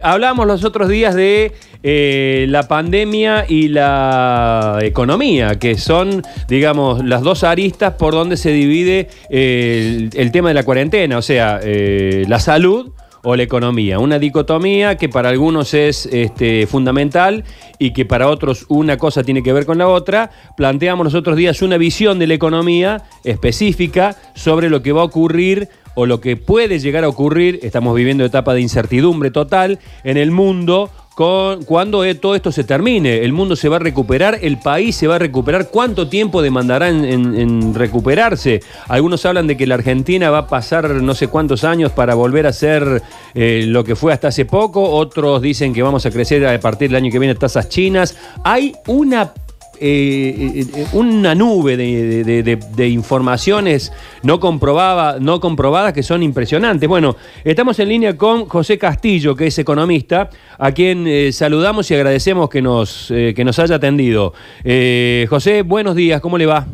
Hablamos los otros días de eh, la pandemia y la economía, que son, digamos, las dos aristas por donde se divide eh, el, el tema de la cuarentena, o sea, eh, la salud o la economía. Una dicotomía que para algunos es este, fundamental y que para otros una cosa tiene que ver con la otra. Planteamos los otros días una visión de la economía específica sobre lo que va a ocurrir o lo que puede llegar a ocurrir, estamos viviendo etapa de incertidumbre total en el mundo, con, cuando eh, todo esto se termine. El mundo se va a recuperar, el país se va a recuperar. ¿Cuánto tiempo demandará en, recuperarse? Algunos hablan de que la Argentina va a pasar no sé cuántos años para volver a ser eh, lo que fue hasta hace poco. Otros dicen que vamos a crecer a partir del año que viene tasas chinas. Hay una eh, eh, una nube de, de- de- informaciones no, comprobaba, no comprobadas que son impresionantes. Bueno, estamos en línea con José Castillo, que es economista, a quien eh, saludamos y agradecemos que nos, eh, que nos haya atendido. Eh, José, buenos días, ¿cómo le va?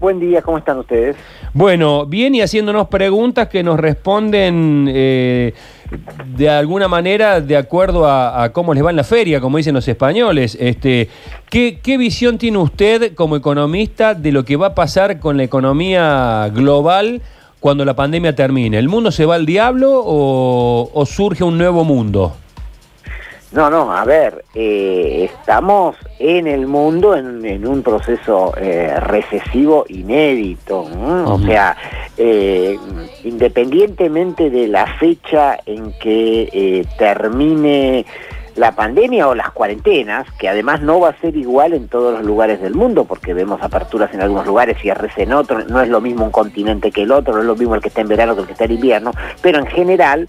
Buen día, ¿cómo están ustedes? Bueno, bien y haciéndonos preguntas que nos responden eh, de alguna manera de acuerdo a, cómo les va en la feria, como dicen los españoles. Este, ¿qué, qué visión tiene usted como economista de lo que va a pasar con la economía global cuando la pandemia termine? ¿El mundo se va al diablo o, o surge un nuevo mundo? No, no, a ver, eh, estamos en el mundo en, en un proceso eh, recesivo inédito, ¿no? o sea, eh, independientemente de la fecha en que termine la pandemia o las cuarentenas, que además no va a ser igual en todos los lugares del mundo, porque vemos aperturas en algunos lugares, cierres en otros, no es lo mismo un continente que el otro, no es lo mismo el que está en verano que el que está en invierno, pero en general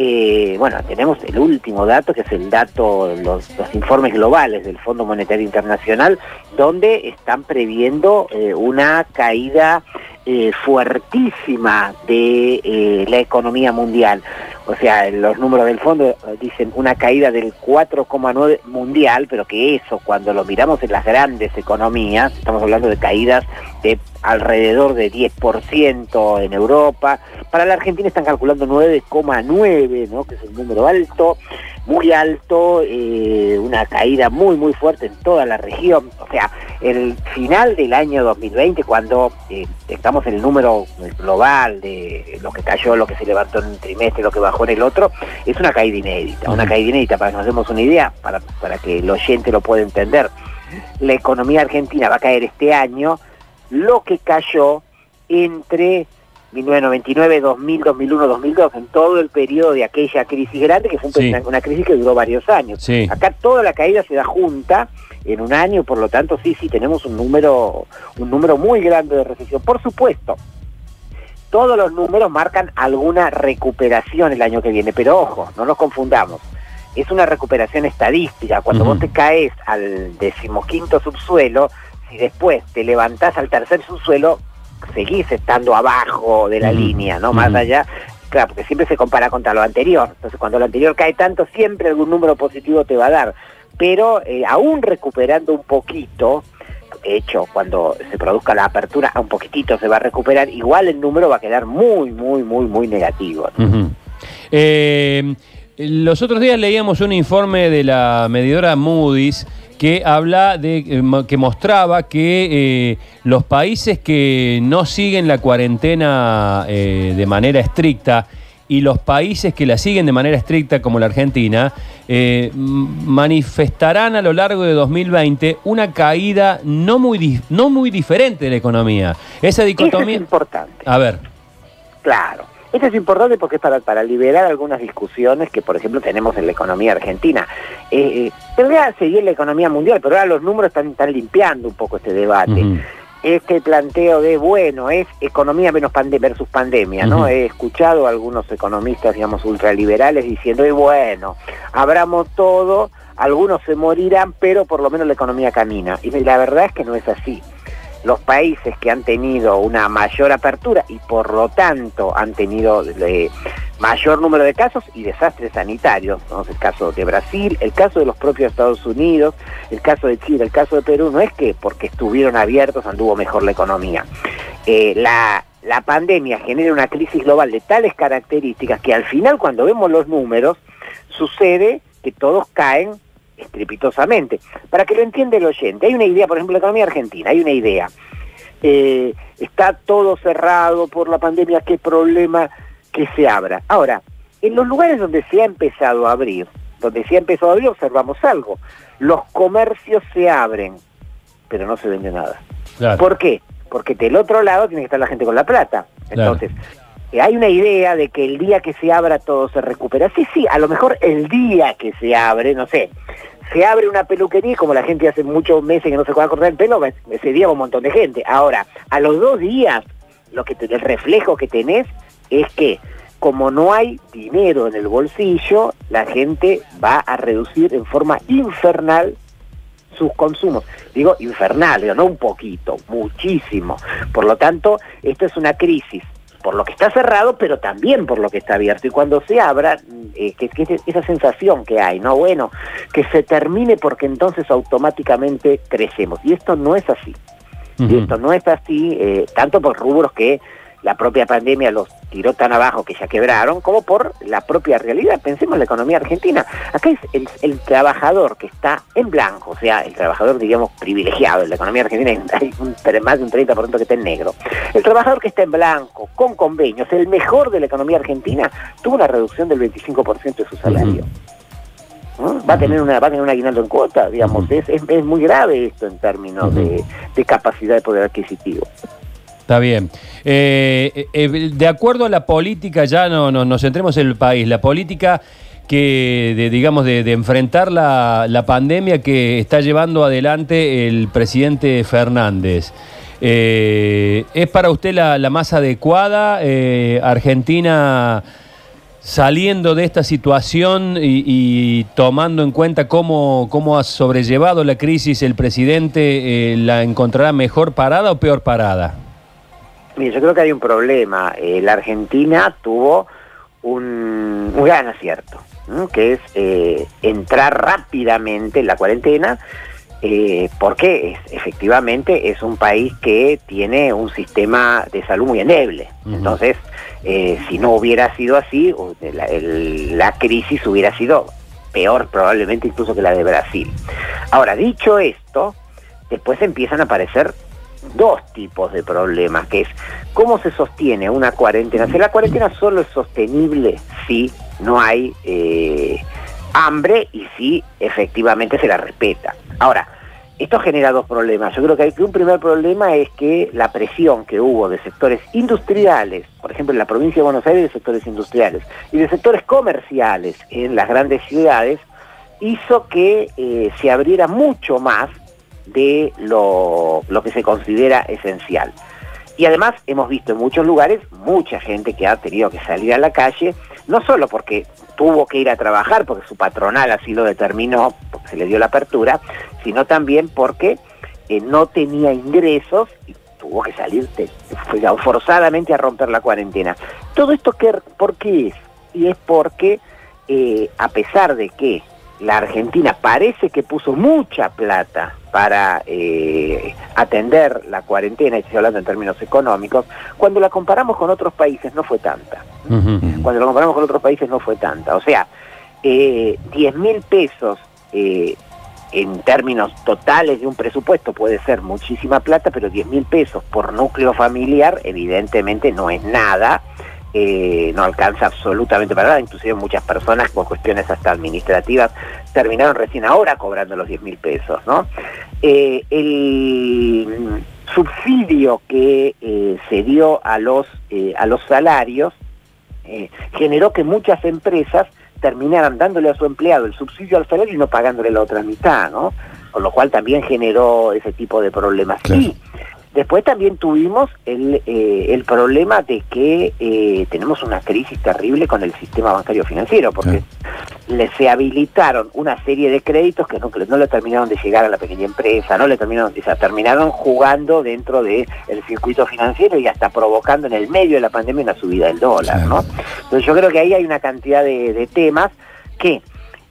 eh, bueno, tenemos el último dato, que es el dato, los, informes globales del Fondo Monetario Internacional, donde están previendo eh, una caída eh, fuertísima de eh, la economía mundial. O sea, los números del fondo eh, dicen una caída del 4,9 mundial, pero que eso, cuando lo miramos en las grandes economías, estamos hablando de caídas de alrededor de 10% en Europa. Para la Argentina están calculando 9,9, ¿no? que es un número alto, muy alto, eh, una caída muy, muy fuerte en toda la región. O sea, el final del año 2020, cuando eh, tengamos el número global de lo que cayó, lo que se levantó en un trimestre, lo que bajó en el otro, es una caída inédita. Una caída inédita, para que nos demos una idea, para, para que el oyente lo pueda entender. La economía argentina va a caer este año lo que cayó entre 1999, 2000, 2001, 2002, en todo el periodo de aquella crisis grande, que fue Sí. una, una crisis que duró varios años. Sí. Acá toda la caída se da junta en un año, por lo tanto sí, sí tenemos un número, un número muy grande de recesión. Por supuesto, todos los números marcan alguna recuperación el año que viene, pero ojo, no nos confundamos. Es una recuperación estadística. Cuando vos te caes al decimoquinto subsuelo, si después te levantás al tercer subsuelo, seguís estando abajo de la línea, ¿no? Más allá, claro, porque siempre se compara contra lo anterior. Entonces, cuando lo anterior cae tanto, siempre algún número positivo te va a dar. Pero eh, aún recuperando un poquito, de hecho, cuando se produzca la apertura, un poquitito se va a recuperar, igual el número va a quedar muy, muy, muy, muy negativo. Eh, los otros días leíamos un informe de la medidora Moody's que habla de eh, que mostraba que eh, los países que no siguen la cuarentena eh, de manera estricta y los países que la siguen de manera estricta, como la Argentina, eh, manifestarán a lo largo de 2020 una caída no muy, no muy diferente de la economía. Esa Eso es dicotomía... importante. A ver. Claro. Esto es importante porque es para, para liberar algunas discusiones que, por ejemplo, tenemos en la economía argentina. Eh, eh, tendría que seguir la economía mundial, pero ahora los números están, están limpiando un poco este debate. Este planteo de, bueno, es economía menos pande versus pandemia, ¿no? He escuchado a algunos economistas, digamos, ultraliberales diciendo, y bueno, abramos todo, algunos se morirán, pero por lo menos la economía camina. Y la verdad es que no es así los países que han tenido una mayor apertura y por lo tanto han tenido eh, mayor número de casos y desastres sanitarios, el caso de Brasil, el caso de los propios Estados Unidos, el caso de Chile, el caso de Perú, no es que porque estuvieron abiertos anduvo mejor la economía. Eh, la, la pandemia genera una crisis global de tales características que al final cuando vemos los números sucede que todos caen estrepitosamente. Para que lo entienda el oyente, hay una idea, por ejemplo, la economía argentina, hay una idea. Eh, está todo cerrado por la pandemia, qué problema que se abra. Ahora, en los lugares donde se ha empezado a abrir, donde se ha empezado a abrir, observamos algo. Los comercios se abren, pero no se vende nada. ¿Por qué? Porque del otro lado tiene que estar la gente con la plata. Entonces, eh, hay una idea de que el día que se abra todo se recupera. Sí, sí, a lo mejor el día que se abre, no sé, se abre una peluquería como la gente hace muchos meses que no se puede cortar el pelo, ese día va un montón de gente. Ahora, a los dos días, lo que el reflejo que tenés es que como no hay dinero en el bolsillo, la gente va a reducir en forma infernal sus consumos. Digo infernal, no un poquito, muchísimo. Por lo tanto, esto es una crisis por lo que está cerrado, pero también por lo que está abierto. Y cuando se abra, eh, que, esa sensación que hay, ¿no? Bueno, que se termine porque entonces automáticamente crecemos. Y esto no es así. Y esto no es así, eh, tanto por rubros que la propia pandemia los tiró tan abajo que ya quebraron, como por la propia realidad. Pensemos en la economía argentina. Acá es el, trabajador que está en blanco, o sea, el trabajador, digamos, privilegiado. En la economía argentina hay un, más de un 30% que está en negro. El trabajador que está en blanco, con convenios, el mejor de la economía argentina, tuvo una reducción del 25% de su salario. Va a tener una va a tener un aguinaldo en cuota, digamos, es, es, muy grave esto en términos de, de capacidad de poder adquisitivo. Está bien. Eh, eh, de acuerdo a la política, ya no, nos centremos en el país, la política que, de, digamos, de, enfrentar la, pandemia que está llevando adelante el presidente Fernández. Eh, ¿Es para usted la, más adecuada? Argentina saliendo de esta situación y, tomando en cuenta cómo, cómo, ha sobrellevado la crisis el presidente, ¿la encontrará mejor parada o peor parada? Yo creo que hay un problema. Eh, la Argentina tuvo un, gran acierto, que es eh, entrar rápidamente en la cuarentena, eh, porque efectivamente es un país que tiene un sistema de salud muy endeble. Entonces, si no hubiera sido así, la, la crisis hubiera sido peor probablemente incluso que la de Brasil. Ahora, dicho esto, después empiezan a aparecer dos tipos de problemas, que es cómo se sostiene una cuarentena. Si la cuarentena solo es sostenible si no hay eh, hambre y si efectivamente se la respeta. Ahora, esto genera dos problemas. Yo creo que, hay, que un primer problema es que la presión que hubo de sectores industriales, por ejemplo en la provincia de Buenos Aires de sectores industriales, y de sectores comerciales en las grandes ciudades, hizo que eh, se abriera mucho más de lo, que se considera esencial. Y además hemos visto en muchos lugares mucha gente que ha tenido que salir a la calle, no solo porque tuvo que ir a trabajar, porque su patronal así lo determinó, porque se le dio la apertura, sino también porque eh, no tenía ingresos y tuvo que salir forzadamente a romper la cuarentena. Todo esto, ¿por qué es? Y es porque, eh, a pesar de que la Argentina parece que puso mucha plata para eh, atender la cuarentena, y estoy hablando en términos económicos, cuando la comparamos con otros países no fue tanta. Cuando la comparamos con otros países no fue tanta. O sea, eh, 10 mil pesos eh, en términos totales de un presupuesto puede ser muchísima plata, pero 10 mil pesos por núcleo familiar evidentemente no es nada eh, no alcanza absolutamente para nada, inclusive muchas personas por cuestiones hasta administrativas terminaron recién ahora cobrando los 10 mil pesos, ¿no? Eh, el subsidio que eh, se dio a los, a los salarios generó que muchas empresas terminaran dándole a su empleado el subsidio al salario y no pagándole la otra mitad, ¿no? Con lo cual también generó ese tipo de problemas. Después también tuvimos el, eh, el problema de que eh, tenemos una crisis terrible con el sistema bancario financiero, porque se habilitaron una serie de créditos que no, no le terminaron de llegar a la pequeña empresa, no le terminaron, o sea, terminaron jugando dentro del circuito financiero y hasta provocando en el medio de la pandemia una subida del dólar, ¿no? Entonces yo creo que ahí hay una cantidad de, de temas que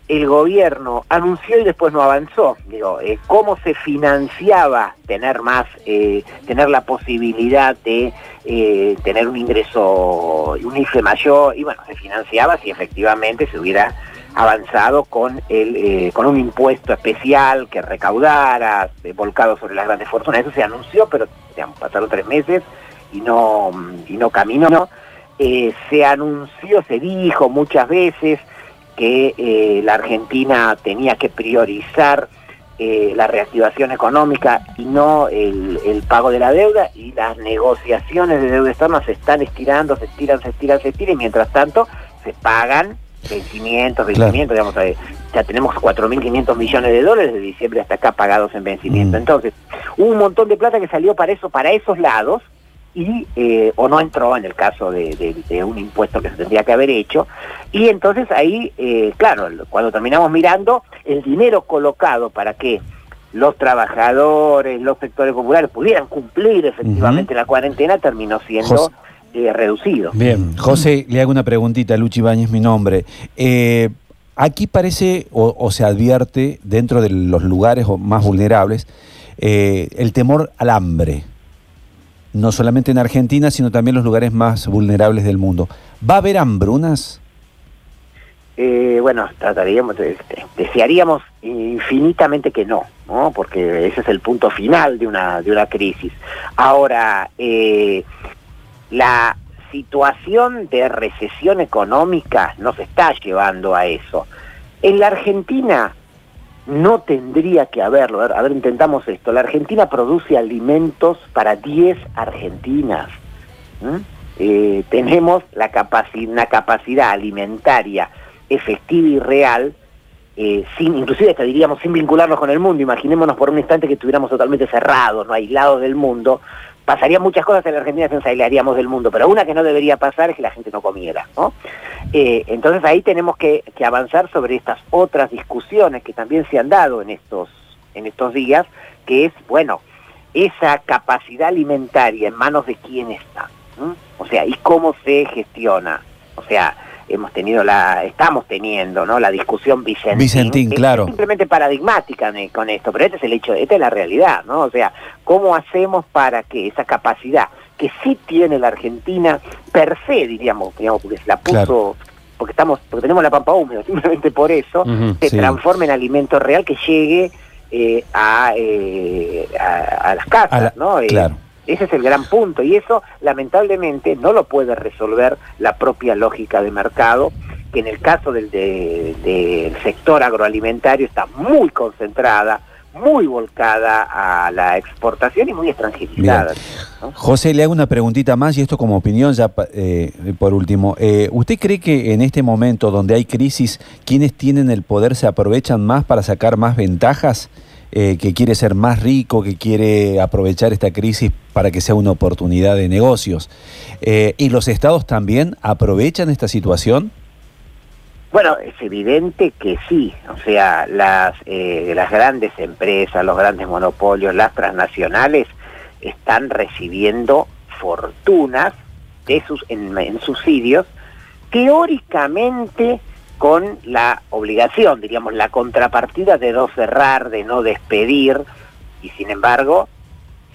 el gobierno anunció y después no avanzó. Digo, eh, cómo se financiaba tener más, eh, tener la posibilidad de eh, tener un ingreso, un IFE mayor, y bueno, se financiaba si efectivamente se hubiera avanzado con, el, con un impuesto especial que recaudara, volcado sobre las grandes fortunas. Eso se anunció, pero pasaron tres meses y no, y no caminó. se anunció, se dijo muchas veces que la Argentina tenía que priorizar eh, la reactivación económica y no el, pago de la deuda y las negociaciones de deuda externa se están estirando, se estiran, se estiran, se estiran y mientras tanto se pagan vencimientos, vencimientos, digamos, eh, ya tenemos 4.500 millones de dólares de diciembre hasta acá pagados en vencimiento. Mm. Entonces, hubo un montón de plata que salió para eso, para esos lados, y eh, o no entró en el caso de, un impuesto que se tendría que haber hecho. Y entonces ahí, eh, claro, cuando terminamos mirando, el dinero colocado para que los trabajadores, los sectores populares pudieran cumplir efectivamente la cuarentena terminó siendo eh, reducido. Bien, José, le hago una preguntita, Luchi Bañez mi nombre. aquí parece o, se advierte dentro de los lugares más vulnerables el temor al hambre no solamente en Argentina, sino también en los lugares más vulnerables del mundo. ¿Va a haber hambrunas? Eh, bueno, trataríamos, desearíamos infinitamente que no, ¿no? porque ese es el punto final de una, de una crisis. Ahora, eh, la situación de recesión económica nos está llevando a eso. En la Argentina no tendría que haberlo. A ver, intentamos esto. La Argentina produce alimentos para 10 argentinas. Eh, tenemos la una capacidad alimentaria efectiva y real, eh, sin, inclusive hasta diríamos sin vincularnos con el mundo. Imaginémonos por un instante que estuviéramos totalmente cerrados, no aislados del mundo. Pasarían muchas cosas en la Argentina, se aislaríamos del mundo, pero una que no debería pasar es que la gente no comiera. ¿no? Eh, entonces ahí tenemos que, avanzar sobre estas otras discusiones que también se han dado en estos, en estos días, que es, bueno, esa capacidad alimentaria en manos de quién está, o sea, y cómo se gestiona, o sea, hemos tenido la, estamos teniendo, ¿no? La discusión Vicentín. Vicentín, claro. simplemente paradigmática con esto, pero este es el hecho, esta es la realidad, ¿no? O sea, ¿cómo hacemos para que esa capacidad que sí tiene la Argentina per se, diríamos, digamos porque se la puso, porque estamos, porque tenemos la pampa húmeda, simplemente por eso, se transforme en alimento real que llegue eh, eh, a, a, las casas, ¿no? Eh, claro. Ese es el gran punto y eso lamentablemente no lo puede resolver la propia lógica de mercado, que en el caso del, sector agroalimentario está muy concentrada, muy volcada a la exportación y muy extranjerizada. José, le hago una preguntita más y esto como opinión ya eh, por último. Eh, ¿Usted cree que en este momento donde hay crisis, quienes tienen el poder se aprovechan más para sacar más ventajas? Eh, que quiere ser más rico, que quiere aprovechar esta crisis para que sea una oportunidad de negocios. ¿Y los estados también aprovechan esta situación? Bueno, es evidente que sí, o sea, las, eh, las grandes empresas, los grandes monopolios, las transnacionales están recibiendo fortunas de sus, en, subsidios, teóricamente con la obligación, diríamos, la contrapartida de no cerrar, de no despedir, y sin embargo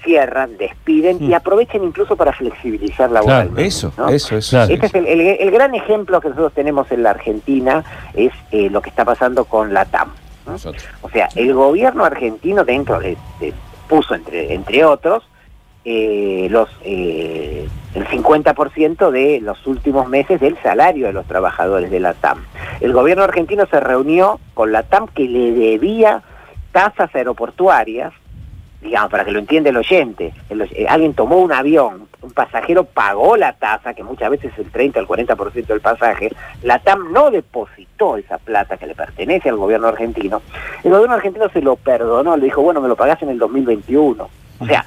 cierran, despiden y mm. aprovechan incluso para flexibilizar la Claro, eso, eso, eso. Este es el, gran ejemplo que nosotros tenemos en la Argentina, es eh, lo que está pasando con la TAM. O sea, el gobierno argentino dentro de, puso entre, entre otros eh, los eh, el 50% de los últimos meses del salario de los trabajadores de la TAM. El gobierno argentino se reunió con la TAM que le debía tasas aeroportuarias digamos, para que lo entienda el oyente, eh, alguien tomó un avión, un pasajero pagó la tasa, que muchas veces es el 30 o el 40% del pasaje, la TAM no depositó esa plata que le pertenece al gobierno argentino, el gobierno argentino se lo perdonó, le dijo, bueno, me lo pagás en el 2021. O sea,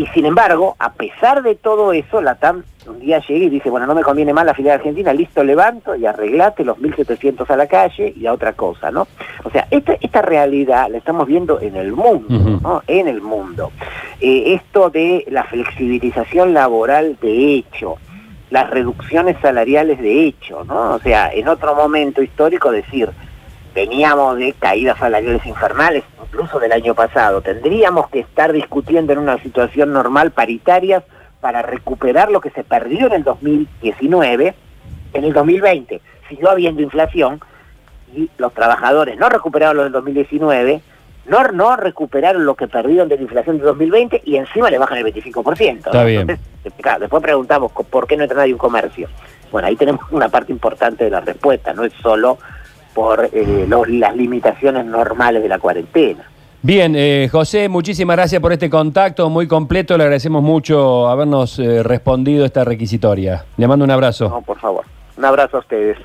y sin embargo, a pesar de todo eso, la TAM un día llega y dice, bueno, no me conviene más la filial argentina, listo, levanto y arreglate los 1.700 a la calle y a otra cosa, ¿no? O sea, esta, esta realidad la estamos viendo en el mundo, ¿no? En el mundo. Eh, esto de la flexibilización laboral de hecho, las reducciones salariales de hecho, ¿no? O sea, en otro momento histórico decir, veníamos de caídas salariales infernales, incluso del año pasado. Tendríamos que estar discutiendo en una situación normal paritarias para recuperar lo que se perdió en el 2019, en el 2020 siguió habiendo inflación y los trabajadores no recuperaron lo del 2019, no, no recuperaron lo que perdieron de la inflación de 2020 y encima le bajan el 25%. Está bien. Entonces, claro, después preguntamos por qué no entra nadie en comercio. Bueno, ahí tenemos una parte importante de la respuesta, no es solo por eh, los- las limitaciones normales de la cuarentena. Bien, eh, José, muchísimas gracias por este contacto muy completo. Le agradecemos mucho habernos eh, respondido esta requisitoria. Le mando un abrazo. No, por favor. Un abrazo a ustedes.